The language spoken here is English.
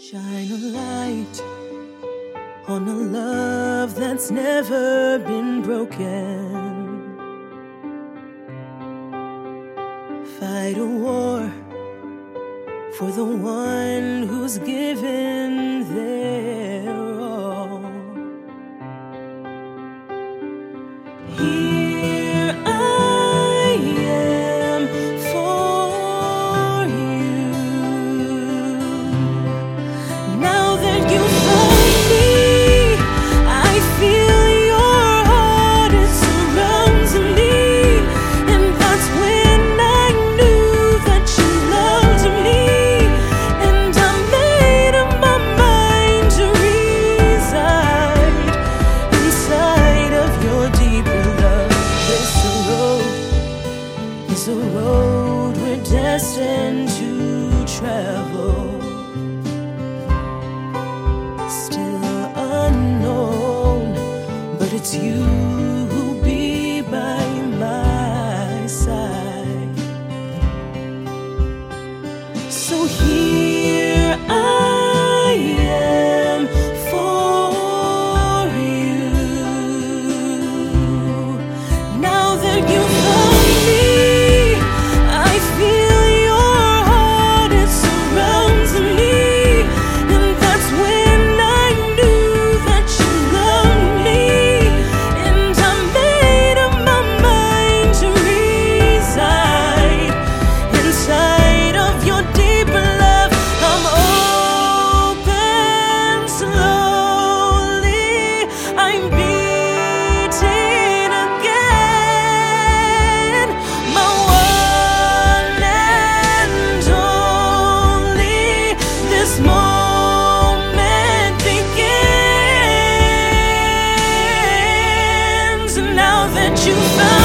Shine a light on a love that's never been broken. Fight a war for the one who's given their all. He destined to travel. Still unknown, but it's you. You.